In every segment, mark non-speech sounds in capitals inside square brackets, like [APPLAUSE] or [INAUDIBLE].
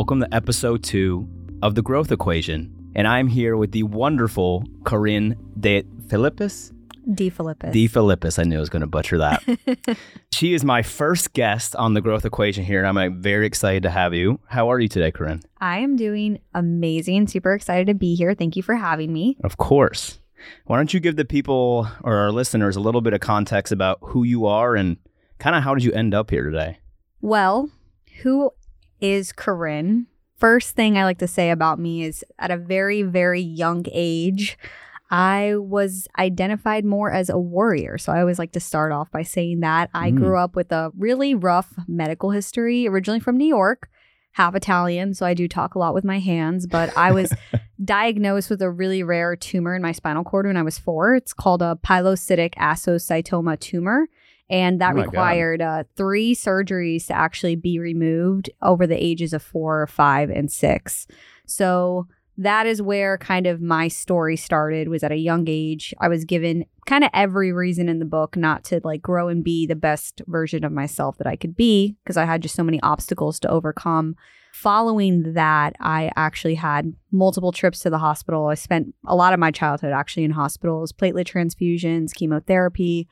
Welcome to episode two of The Growth Equation. And I'm here with the wonderful Corinne De Philippus. D. Philippus. De Philippus. I knew I was going to butcher that. [LAUGHS] she is my first guest on The Growth Equation here, and I'm very excited to have you. How are you today, Corinne? I am doing amazing. Super excited to be here. Thank you for having me. Of course. Why don't you give the people or our listeners a little bit of context about who you are and kind of how did you end up here today? Well, who is Corinne? First thing I like to say about me is at a very, very young age, I was identified more as a warrior. So I always like to start off by saying that. I Mm. grew up with a really rough medical history, originally from New York, half Italian. So I do talk a lot with my hands, but I was [LAUGHS] diagnosed with a really rare tumor in my spinal cord when I was four. It's called a pilocytic astrocytoma tumor. And that Oh required uh, three surgeries to actually be removed over the ages of four, five, and six. So that is where kind of my story started was at a young age. I was given kind of every reason in the book not to like grow and be the best version of myself that i could be because i had just so many obstacles to overcome. Following that i actually had multiple trips to the hospital. I spent a lot of my childhood actually in hospitals platelet transfusions chemotherapy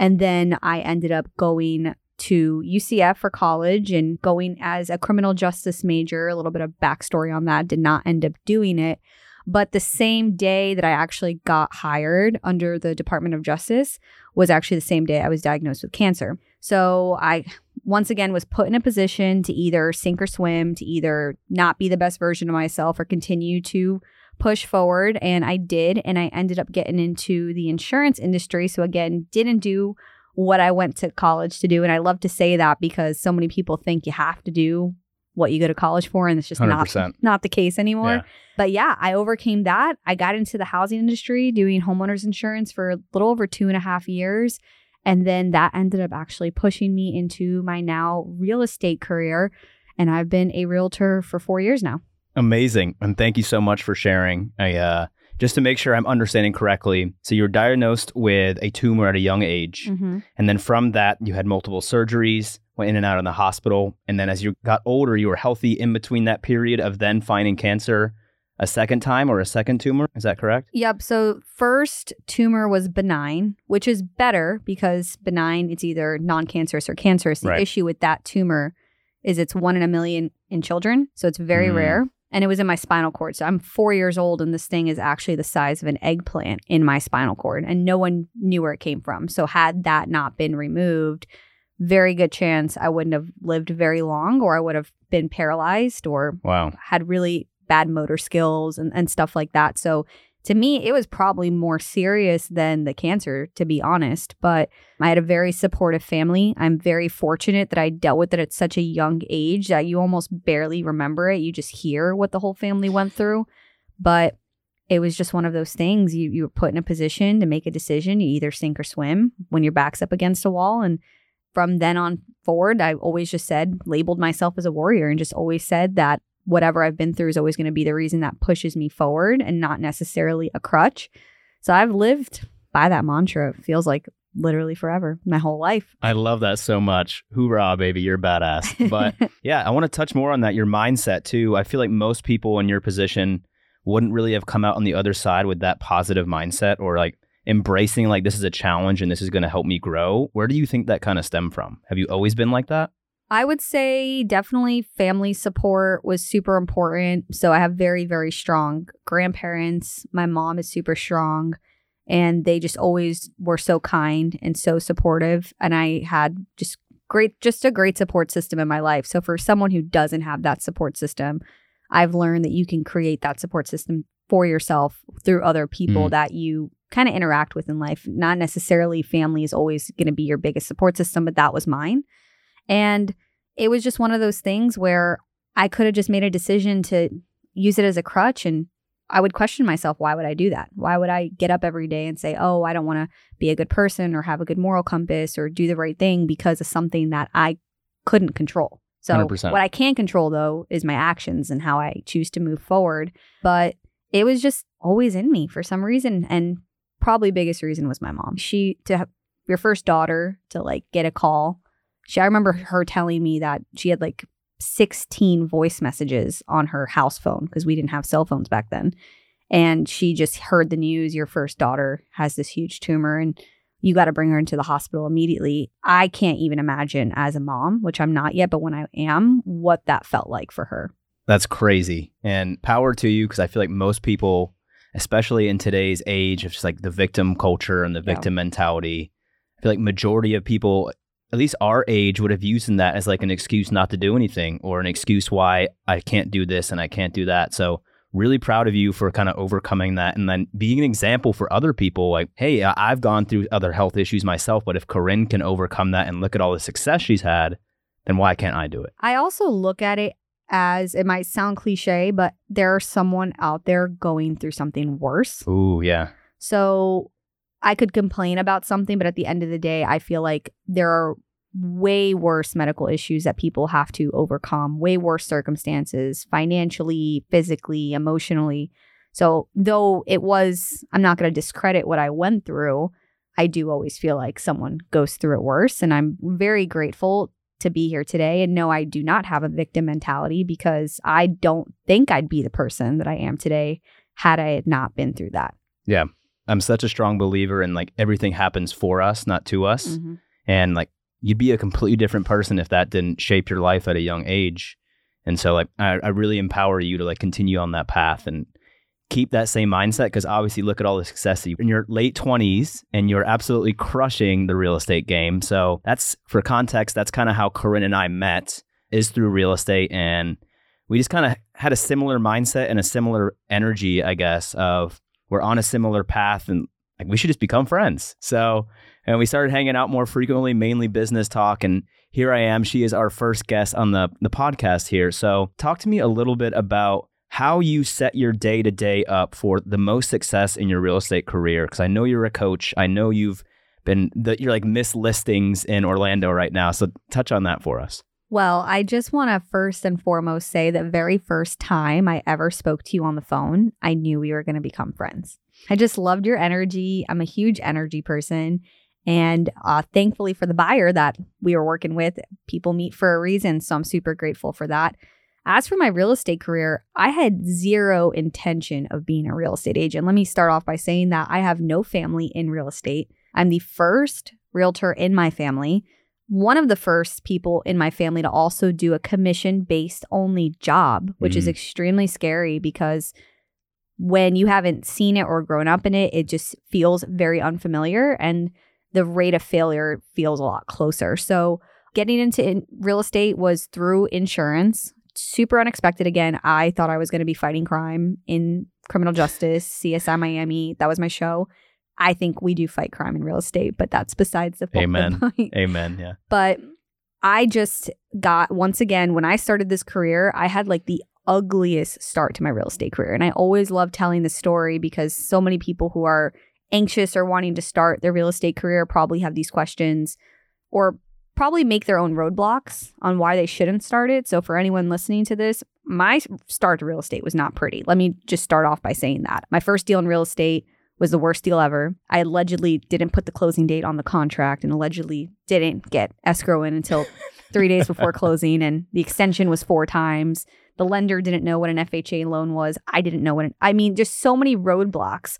and then i ended up going to UCF for college and going as a criminal justice major. A little bit of backstory on that. Did not end up doing it. But the same day that I actually got hired under the Department of Justice was actually the same day I was diagnosed with cancer. So I once again was put in a position to either sink or swim, to either not be the best version of myself or continue to push forward. And I did. And I ended up getting into the insurance industry. So again, didn't do what I went to college to do. And I love to say that because so many people think you have to do what you go to college for, and it's just not 100%. not the case anymore. Yeah. But yeah, I overcame that. I got into the housing industry doing homeowners insurance for a little over two and a half years. And then that ended up actually pushing me into my now real estate career. And I've been a realtor for four years now. Amazing. And thank you so much for sharing. I, uh, just to make sure I'm understanding correctly, so you were diagnosed with a tumor at a young age. Mm-hmm. And then from that, you had multiple surgeries, went in and out of the hospital. And then as you got older, you were healthy in between that period of then finding cancer a second time or a second tumor. Is that correct? Yep. So first tumor was benign, which is better because benign it's either non-cancerous or cancerous. The Right. issue with that tumor is it's one in a million in children, so it's very Mm. rare. And it was in my spinal cord. So I'm four years old, and this thing is actually the size of an eggplant in my spinal cord, and no one knew where it came from. So had that not been removed, very good chance I wouldn't have lived very long, or I would have been paralyzed, or Wow. had really bad motor skills and, and stuff like that. So to me, it was probably more serious than the cancer, to be honest. But I had a very supportive family. I'm very fortunate that I dealt with it at such a young age that you almost barely remember it. You just hear what the whole family went through. But it was just one of those things. You you were put in a position to make a decision. You either sink or swim when your back's up against a wall. And from then on forward, I always just said, labeled myself as a warrior and just always said that whatever I've been through is always going to be the reason that pushes me forward and not necessarily a crutch. So I've lived by that mantra. It feels like literally forever, my whole life. I love that so much. Hoorah, baby, you're badass. But [LAUGHS] yeah, I want to touch more on that, your mindset too. I feel like most people in your position wouldn't really have come out on the other side with that positive mindset or like embracing like this is a challenge and this is going to help me grow. Where do you think that kind of stemmed from? Have you always been like that? I would say definitely family support was super important. So I have very, very strong grandparents. My mom is super strong and they just always were so kind and so supportive. And I had just great, just a great support system in my life. So for someone who doesn't have that support system, I've learned that you can create that support system for yourself through other people Mm. that you kind of interact with in life. Not necessarily family is always going to be your biggest support system, but that was mine. And it was just one of those things where I could have just made a decision to use it as a crutch and I would question myself, why would I do that? Why would I get up every day and say, oh, I don't want to be a good person or have a good moral compass or do the right thing because of something that I couldn't control? So, 100%. what I can control though is my actions and how I choose to move forward. But it was just always in me for some reason. And probably biggest reason was my mom. She, to have your first daughter to like get a call, she, I remember her telling me that she had like 16 voice messages on her house phone because we didn't have cell phones back then. And she just heard the news your first daughter has this huge tumor and you got to bring her into the hospital immediately. I can't even imagine as a mom, which I'm not yet, but when I am, what that felt like for her. That's crazy. And power to you because I feel like most people, especially in today's age of just like the victim culture and the Yeah. victim mentality, I feel like majority of people, at least our age, would have used in that as like an excuse not to do anything or an excuse why I can't do this and I can't do that. So really proud of you for kind of overcoming that and then being an example for other people like hey i've gone through other health issues myself but if corinne can overcome that and look at all the success she's had then why can't i do it I also look at it as it might sound cliche, but there's someone out there going through something worse. ooh yeah So I could complain about something, but at the end of the day, I feel like there are way worse medical issues that people have to overcome, way worse circumstances, financially, physically, emotionally. So, though it was, I'm not going to discredit what I went through, I do always feel like someone goes through it worse. And I'm very grateful to be here today. And no, I do not have a victim mentality because I don't think I'd be the person that I am today had I not been through that. I'm such a strong believer in like everything happens for us not to us. Mhm. and like you'd be a completely different person if that didn't shape your life at a young age. And so like i, I really empower you to like continue on that path and keep that same mindset because obviously look at all the success that you in your late 20s and you're absolutely crushing the real estate game. So that's for context that's kind of how corinne and i met is through real estate. And we just kind of had a similar mindset and a similar energy i guess of we're on a similar path and like we should just become friends so and we started hanging out more frequently, mainly business talk. And here I am. She is our first guest on the, the podcast here. So, talk to me a little bit about how you set your day to day up for the most success in your real estate career. Because I know you're a coach. I know you've been that you're like miss listings in Orlando right now. So, touch on that for us. Well, I just want to first and foremost say that very first time I ever spoke to you on the phone, I knew we were going to become friends. I just loved your energy. I'm a huge energy person. And uh, thankfully for the buyer that we were working with, people meet for a reason. So I'm super grateful for that. As for my real estate career, I had zero intention of being a real estate agent. Let me start off by saying that I have no family in real estate. I'm the first realtor in my family one of the first people in my family to also do a commission based only job, which is Mhm. extremely scary because when you haven't seen it or grown up in it, it just feels very unfamiliar and the rate of failure feels a lot closer. So, getting into in- real estate was through insurance. Super unexpected again. I thought I was going to be fighting crime in criminal justice, CSI Miami. That was my show. I think we do fight crime in real estate, but that's besides the, po- the Amen. [LAUGHS] point Amen. Yeah. but I just got once again when I started this career, I had like the ugliest start to my real estate career. And I always love telling the story because so many people who are anxious or wanting to start their real estate career probably have these questions or probably make their own roadblocks on why they shouldn't start it. So for anyone listening to this, my start to real estate was not pretty. Let me just start off by saying that. My first deal in real estate was the worst deal ever. I allegedly didn't put the closing date on the contract and allegedly didn't get escrow in until [LAUGHS] three days before closing. And the extension was four times. The lender didn't know what an FHA loan was. I didn't know what an, I mean, just so many roadblocks.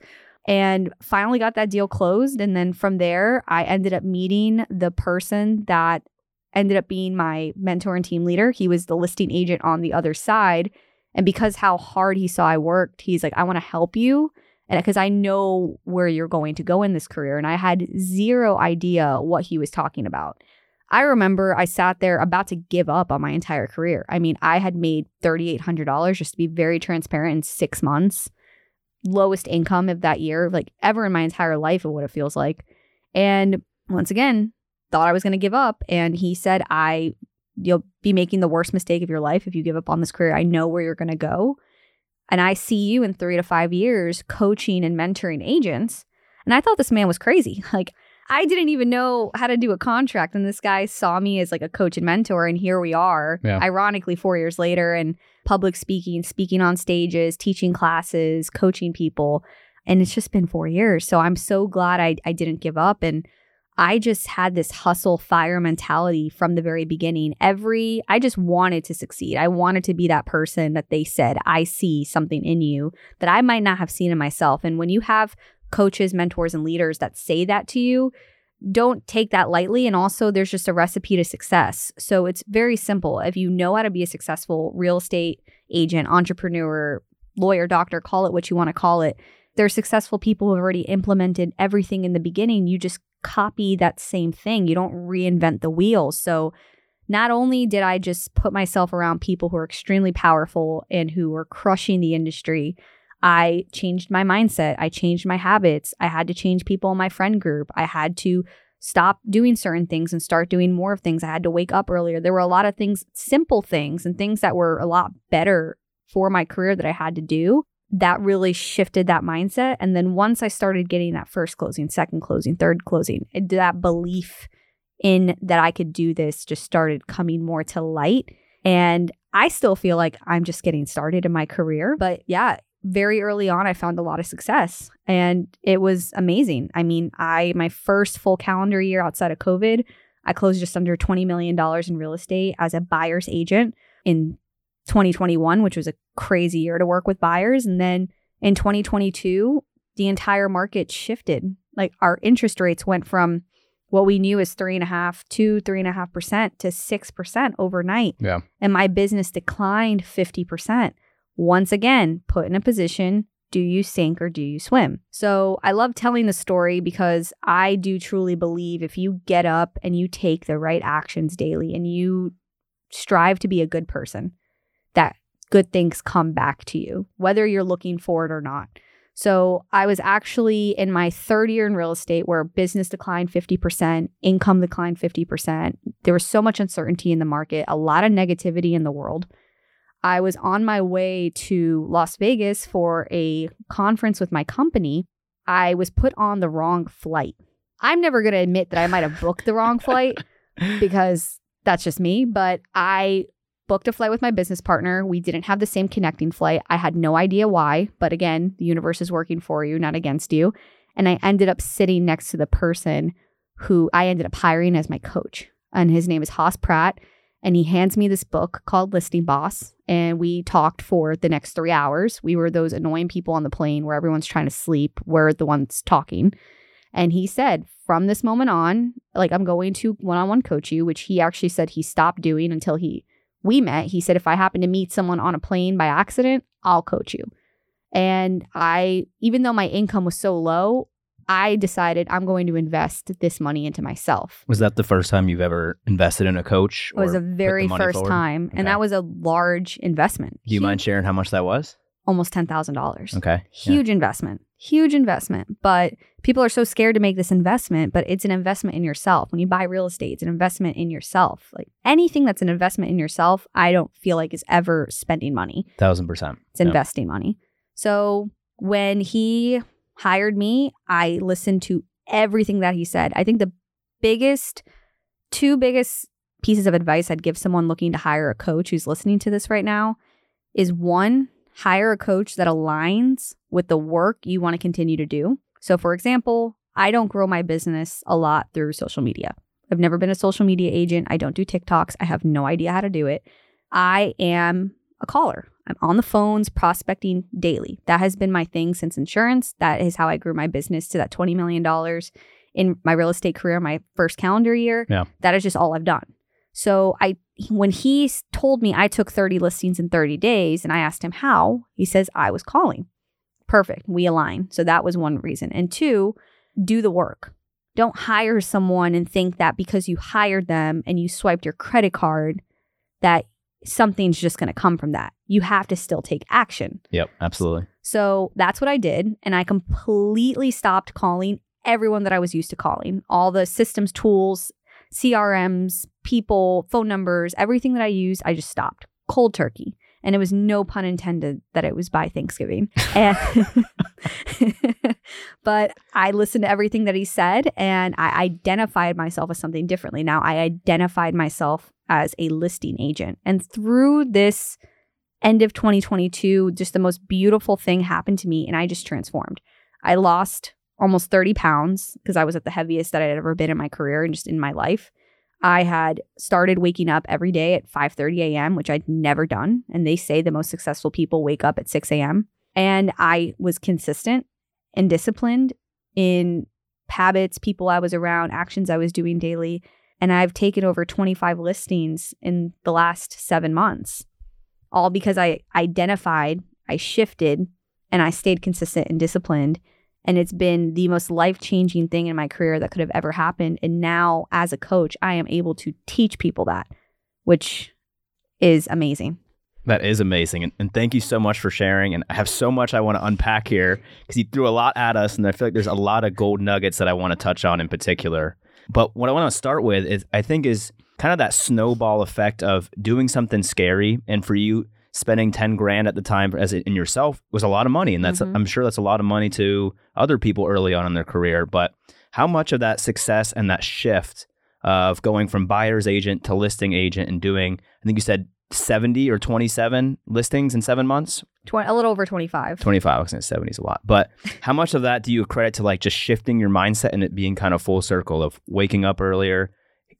And finally got that deal closed. And then from there, I ended up meeting the person that ended up being my mentor and team leader. He was the listing agent on the other side. And because how hard he saw I worked, he's like, I want to help you and because I know where you're going to go in this career. And I had zero idea what he was talking about. I remember I sat there about to give up on my entire career. I mean, I had made $3,800 just to be very transparent in six months, lowest income of that year, like ever in my entire life of what it feels like. And once again, thought I was going to give up. And he said, I, you'll be making the worst mistake of your life if you give up on this career. I know where you're going to go. And I see you in three to five years coaching and mentoring agents. And I thought this man was crazy. [LAUGHS] Like, I didn't even know how to do a contract. And this guy saw me as like a coach and mentor. And here we are, Yeah. ironically, four years later, and public speaking, speaking on stages, teaching classes, coaching people. And it's just been four years. So I'm so glad I, I didn't give up. And I just had this hustle fire mentality from the very beginning. Every, I just wanted to succeed. I wanted to be that person that they said, I see something in you that I might not have seen in myself. And when you have coaches, mentors, and leaders that say that to you, don't take that lightly. And also, there's just a recipe to success. So it's very simple. If you know how to be a successful real estate agent, entrepreneur, lawyer, doctor, call it what you want to call it, there are successful people who have already implemented everything in the beginning. You just copy that same thing. You don't reinvent the wheel. So not only did I just put myself around people who are extremely powerful and who were crushing the industry, I changed my mindset. I changed my habits. I had to change people in my friend group. I had to stop doing certain things and start doing more of things. I had to wake up earlier. There were a lot of things, simple things, and things that were a lot better for my career that I had to do that really shifted that mindset. And then once I started getting that first closing, second closing, third closing, that belief in that I could do this just started coming more to light. And I still feel like I'm just getting started in my career. But yeah, very early on, I found a lot of success and it was amazing. I mean, I, my first full calendar year outside of COVID, I closed just under $20 million in real estate as a buyer's agent in 2021, which was a crazy year to work with buyers. And then in 2022, the entire market shifted. Like our interest rates went from what we knew as three and a half to three and a half percent to six percent overnight. Yeah. And my business declined 50%. Once again, put in a position do you sink or do you swim? So I love telling the story because I do truly believe if you get up and you take the right actions daily and you strive to be a good person, that good things come back to you, whether you're looking for it or not. So I was actually in my third year in real estate where business declined 50%, income declined 50%. There was so much uncertainty in the market, a lot of negativity in the world. I was on my way to Las Vegas for a conference with my company. I was put on the wrong flight. I'm never going to admit that I might have booked the wrong flight [LAUGHS] because that's just me, but I booked a flight with my business partner. We didn't have the same connecting flight. I had no idea why, but again, the universe is working for you, not against you. And I ended up sitting next to the person who I ended up hiring as my coach. And his name is Haas Pratt. And he hands me this book called Listing Boss. And we talked for the next three hours. We were those annoying people on the plane where everyone's trying to sleep. We're the ones talking. And he said, from this moment on, like I'm going to one on one coach you, which he actually said he stopped doing until he we met, he said, if I happen to meet someone on a plane by accident, I'll coach you. And I, even though my income was so low, I decided I'm going to invest this money into myself. Was that the first time you've ever invested in a coach? It was a very first forward? time. Okay. And that was a large investment. Do you Huge, mind sharing how much that was? Almost $10,000. Okay. Huge yeah. investment huge investment, but people are so scared to make this investment, but it's an investment in yourself. When you buy real estate, it's an investment in yourself. Like anything that's an investment in yourself, I don't feel like is ever spending money. Thousand percent. It's investing money. So when he hired me, I listened to everything that he said. I think the biggest, two biggest pieces of advice I'd give someone looking to hire a coach who's listening to this right now is one, hire a coach that aligns with the work you want to continue to do. So, for example, I don't grow my business a lot through social media. I've never been a social media agent. I don't do TikToks. I have no idea how to do it. I am a caller. I'm on the phones prospecting daily. That has been my thing since insurance. That is how I grew my business to that $20 million in my real estate career, my first calendar year. Yeah. That is just all I've done. So I when he told me I took 30 listings in 30 days and I asked him how, he says I was calling. Perfect. We align. So that was one reason. And two, do the work. Don't hire someone and think that because you hired them and you swiped your credit card that something's just going to come from that. You have to still take action. Yep, absolutely. So that's what I did and I completely stopped calling everyone that I was used to calling. All the systems tools, CRMs, people, phone numbers, everything that I used, I just stopped cold turkey. And it was no pun intended that it was by Thanksgiving. [LAUGHS] And [LAUGHS] but I listened to everything that he said and I identified myself as something differently. Now I identified myself as a listing agent. And through this end of 2022, just the most beautiful thing happened to me and I just transformed. I lost almost 30 pounds because I was at the heaviest that I'd ever been in my career and just in my life. I had started waking up every day at 5:30 a.m., which I'd never done. And they say the most successful people wake up at 6 a.m. And I was consistent and disciplined in habits, people I was around, actions I was doing daily. And I've taken over 25 listings in the last seven months, all because I identified, I shifted, and I stayed consistent and disciplined. And it's been the most life changing thing in my career that could have ever happened. And now, as a coach, I am able to teach people that, which is amazing. That is amazing. And, and, thank you so much for sharing. And I have so much I want to unpack here because you threw a lot at us. And I feel like there's a lot of gold nuggets that I want to touch on in particular. But what I want to start with is I think is kind of that snowball effect of doing something scary. And for you, spending 10 grand at the time as in yourself was a lot of money. And that's, mm-hmm. I'm sure that's a lot of money to other people early on in their career. But how much of that success and that shift of going from buyer's agent to listing agent and doing, I think you said 70 or 27 listings in seven months? 20, a little over 25. 25. I was going to 70 is a lot. But how much of that do you credit to like just shifting your mindset and it being kind of full circle of waking up earlier,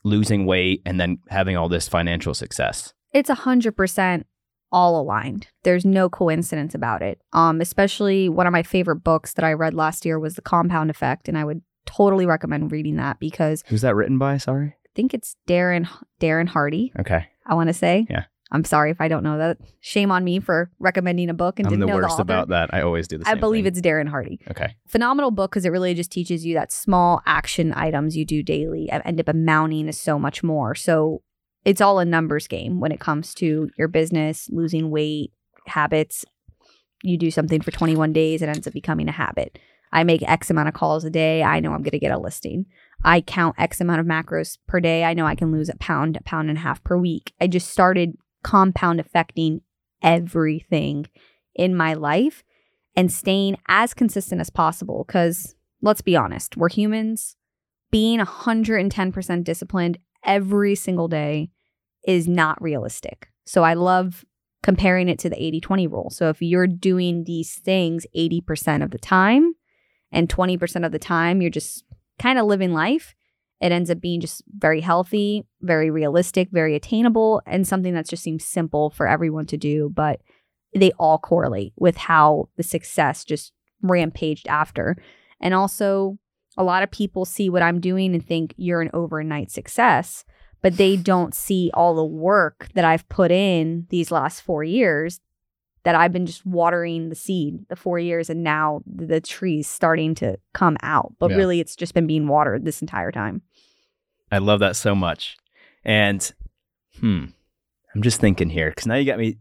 losing weight, and then having all this financial success? It's a 100% all aligned. There's no coincidence about it. Um, especially one of my favorite books that I read last year was The Compound Effect. And I would totally recommend reading that because. Who's that written by? Sorry. I think it's Darren Darren Hardy. Okay. I want to say. Yeah. I'm sorry if I don't know that. Shame on me for recommending a book and I'm didn't the know worst the about that. I always do the same. I believe thing. it's Darren Hardy. Okay. Phenomenal book because it really just teaches you that small action items you do daily end up amounting to so much more. So it's all a numbers game when it comes to your business, losing weight, habits. You do something for 21 days, it ends up becoming a habit. I make X amount of calls a day. I know I'm going to get a listing. I count X amount of macros per day. I know I can lose a pound, a pound and a half per week. I just started compound affecting everything in my life and staying as consistent as possible. Because let's be honest, we're humans. Being 110% disciplined every single day is not realistic. So I love comparing it to the 80 20 rule. So if you're doing these things 80% of the time and 20% of the time you're just kind of living life, it ends up being just very healthy, very realistic, very attainable, and something that just seems simple for everyone to do. But they all correlate with how the success just rampaged after. And also, a lot of people see what I'm doing and think you're an overnight success, but they [SIGHS] don't see all the work that I've put in these last four years that I've been just watering the seed the four years and now the tree's starting to come out. But yeah. really, it's just been being watered this entire time. I love that so much. And hmm, I'm just thinking here because now you got me,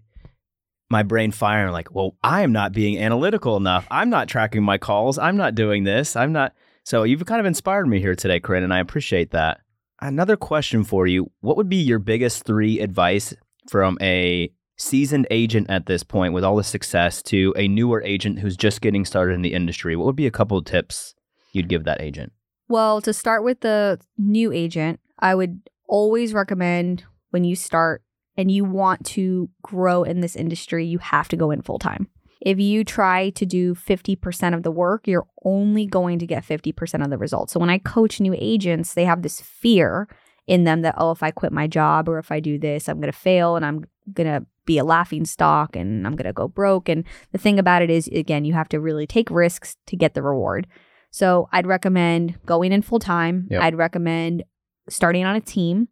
my brain firing like, well, I am not being analytical enough. I'm not tracking my calls. I'm not doing this. I'm not. So you've kind of inspired me here today, Corinne, and I appreciate that. Another question for you What would be your biggest three advice from a seasoned agent at this point with all the success to a newer agent who's just getting started in the industry? What would be a couple of tips you'd give that agent? Well, to start with the new agent, I would always recommend when you start and you want to grow in this industry, you have to go in full time. If you try to do 50% of the work, you're only going to get 50% of the results. So when I coach new agents, they have this fear in them that, oh, if I quit my job or if I do this, I'm going to fail and I'm going to be a laughing stock and I'm going to go broke. And the thing about it is, again, you have to really take risks to get the reward. So I'd recommend going in full time. Yep. I'd recommend starting on a team.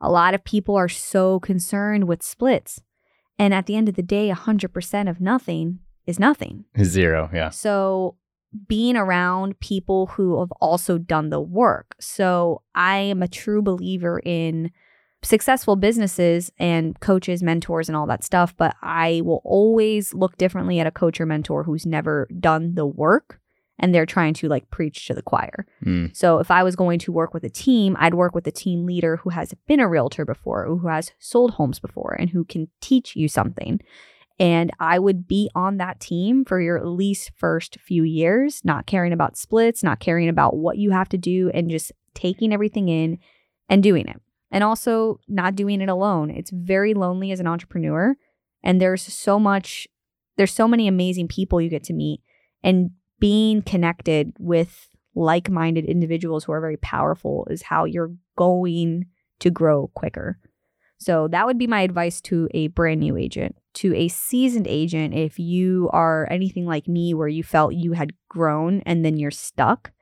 A lot of people are so concerned with splits. And at the end of the day, 100% of nothing is nothing. Zero, yeah. So being around people who have also done the work. So I am a true believer in successful businesses and coaches, mentors, and all that stuff. But I will always look differently at a coach or mentor who's never done the work and they're trying to like preach to the choir. Mm. So if I was going to work with a team, I'd work with a team leader who has been a realtor before, who has sold homes before, and who can teach you something. And I would be on that team for your at least first few years, not caring about splits, not caring about what you have to do, and just taking everything in and doing it. And also not doing it alone. It's very lonely as an entrepreneur. And there's so much, there's so many amazing people you get to meet. And being connected with like minded individuals who are very powerful is how you're going to grow quicker. So that would be my advice to a brand new agent. To a seasoned agent, if you are anything like me, where you felt you had grown and then you're stuck,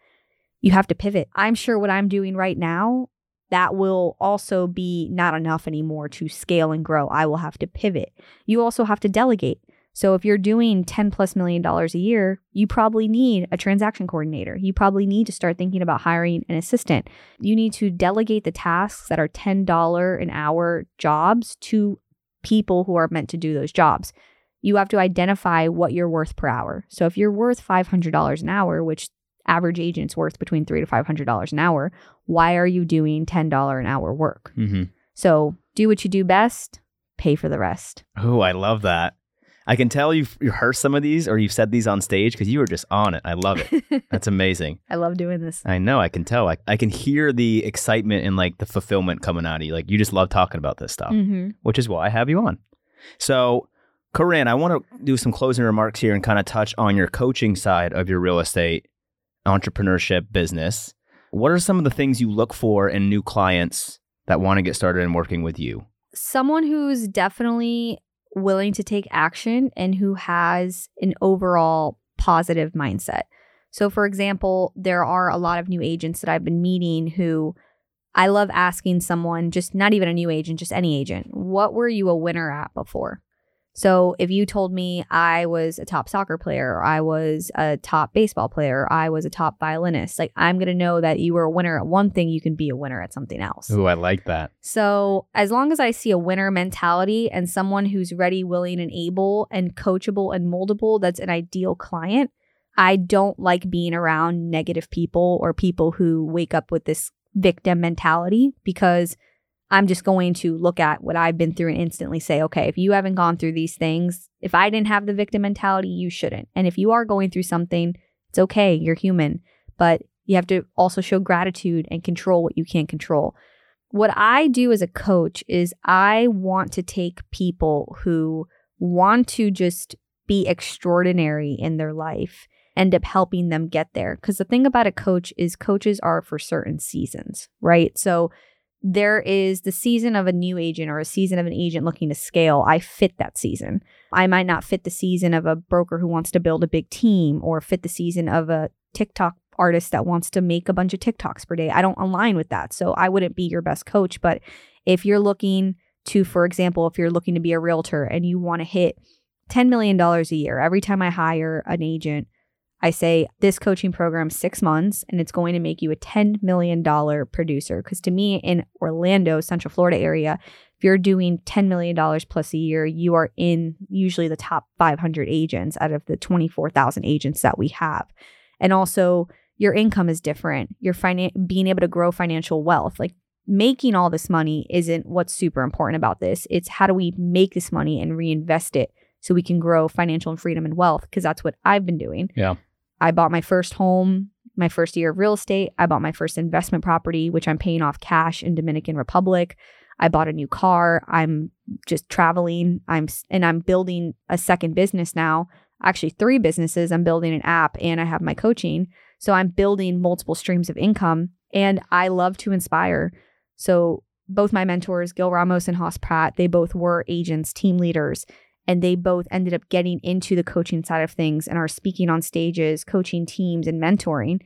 you have to pivot. I'm sure what I'm doing right now, that will also be not enough anymore to scale and grow. I will have to pivot. You also have to delegate. So if you're doing 10 plus million dollars a year, you probably need a transaction coordinator. You probably need to start thinking about hiring an assistant. You need to delegate the tasks that are $10 an hour jobs to people who are meant to do those jobs. You have to identify what you're worth per hour. So if you're worth $500 an hour, which average agent's worth between three to $500 an hour, why are you doing $10 an hour work? Mm-hmm. So do what you do best, pay for the rest. Oh, I love that. I can tell you've rehearsed some of these or you've said these on stage because you were just on it. I love it. [LAUGHS] That's amazing. I love doing this. I know. I can tell. I, I can hear the excitement and like the fulfillment coming out of you. Like you just love talking about this stuff, Mm-hmm. which is why I have you on. So, Corinne, I want to do some closing remarks here and kind of touch on your coaching side of your real estate entrepreneurship business. What are some of the things you look for in new clients that want to get started in working with you? Someone who's definitely willing to take action and who has an overall positive mindset. So, for example, there are a lot of new agents that I've been meeting who I love asking someone, just not even a new agent, just any agent, what were you a winner at before? So, if you told me I was a top soccer player, or I was a top baseball player, or I was a top violinist, like I'm going to know that you were a winner at one thing, you can be a winner at something else. Ooh, I like that. So, as long as I see a winner mentality and someone who's ready, willing, and able and coachable and moldable, that's an ideal client. I don't like being around negative people or people who wake up with this victim mentality because I'm just going to look at what I've been through and instantly say, okay, if you haven't gone through these things, if I didn't have the victim mentality, you shouldn't. And if you are going through something, it's okay, you're human, but you have to also show gratitude and control what you can't control. What I do as a coach is I want to take people who want to just be extraordinary in their life, end up helping them get there. Because the thing about a coach is coaches are for certain seasons, right? So there is the season of a new agent or a season of an agent looking to scale. I fit that season. I might not fit the season of a broker who wants to build a big team or fit the season of a TikTok artist that wants to make a bunch of TikToks per day. I don't align with that. So I wouldn't be your best coach. But if you're looking to, for example, if you're looking to be a realtor and you want to hit $10 million a year, every time I hire an agent, I say this coaching program six months and it's going to make you a $10 million producer. Because to me, in Orlando, Central Florida area, if you're doing $10 million plus a year, you are in usually the top 500 agents out of the 24,000 agents that we have. And also, your income is different. You're finan- being able to grow financial wealth. Like making all this money isn't what's super important about this. It's how do we make this money and reinvest it so we can grow financial and freedom and wealth because that's what I've been doing. Yeah. I bought my first home, my first year of real estate. I bought my first investment property, which I'm paying off cash in Dominican Republic. I bought a new car. I'm just traveling. I'm and I'm building a second business now. Actually, three businesses. I'm building an app and I have my coaching. So I'm building multiple streams of income and I love to inspire. So both my mentors, Gil Ramos and Haas Pratt, they both were agents, team leaders and they both ended up getting into the coaching side of things and are speaking on stages, coaching teams and mentoring.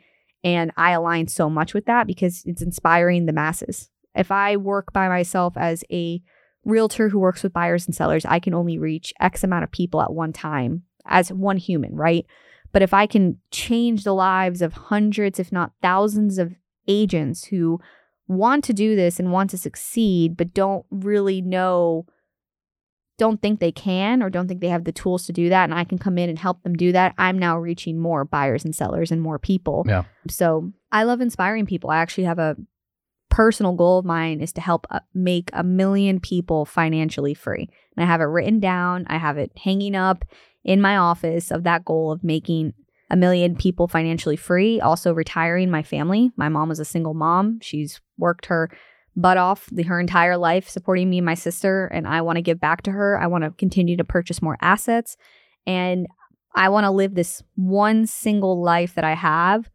And I align so much with that because it's inspiring the masses. If I work by myself as a realtor who works with buyers and sellers, I can only reach X amount of people at one time as one human, right? But if I can change the lives of hundreds, if not thousands of agents who want to do this and want to succeed, but don't really know don't think they can or don't think they have the tools to do that and I can come in and help them do that, I'm now reaching more buyers and sellers and more people. Yeah. So, I love inspiring people. I actually have a personal goal of mine is to help uh, make a million people financially free. And I have it written down, I have it hanging up in my office of that goal of making a million people financially free, also retiring my family. My mom was a single mom. She's worked her butt off the, her entire life supporting me and my sister and I want to give back to her. I want to continue to purchase more assets and I want to live this one single life that I have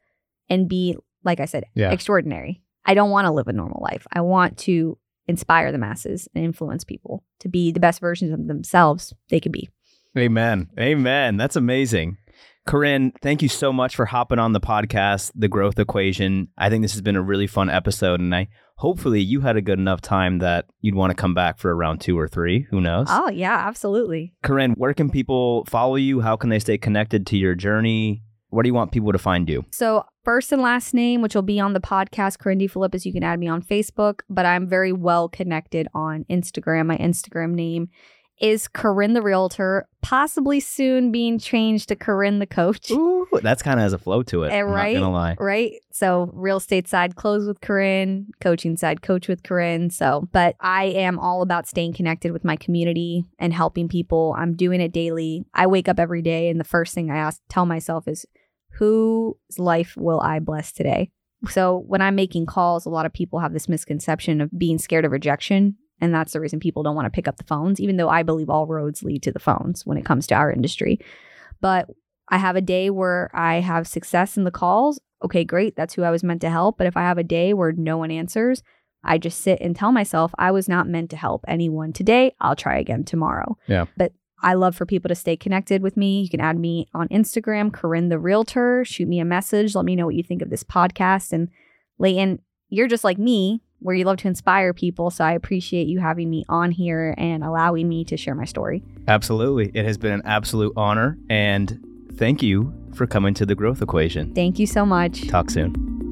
and be, like I said, Yeah. extraordinary. I don't want to live a normal life. I want to inspire the masses and influence people to be the best versions of themselves they can be. Amen. Amen. That's amazing. Corinne, thank you so much for hopping on the podcast, The Growth Equation. I think this has been a really fun episode, and I hopefully you had a good enough time that you'd want to come back for around two or three. Who knows? Oh, yeah, absolutely. Corinne, where can people follow you? How can they stay connected to your journey? Where do you want people to find you? So, first and last name, which will be on the podcast, Corinne. Filippis, you can add me on Facebook, but I'm very well connected on Instagram. My Instagram name is Corinne the Realtor, possibly soon being changed to Corinne the Coach. Ooh, that's kind of has a flow to it. Eh, I'm right? not gonna lie. Right. So real estate side close with Corinne, coaching side coach with Corinne. So, but I am all about staying connected with my community and helping people. I'm doing it daily. I wake up every day and the first thing I ask tell myself is whose life will I bless today? So when I'm making calls, a lot of people have this misconception of being scared of rejection. And that's the reason people don't want to pick up the phones, even though I believe all roads lead to the phones when it comes to our industry. But I have a day where I have success in the calls. Okay, great. That's who I was meant to help. But if I have a day where no one answers, I just sit and tell myself I was not meant to help anyone today. I'll try again tomorrow. Yeah. But I love for people to stay connected with me. You can add me on Instagram, Corinne the Realtor. Shoot me a message. Let me know what you think of this podcast. And Leighton, you're just like me, where you love to inspire people. So I appreciate you having me on here and allowing me to share my story. Absolutely. It has been an absolute honor. And thank you for coming to the growth equation. Thank you so much. Talk soon.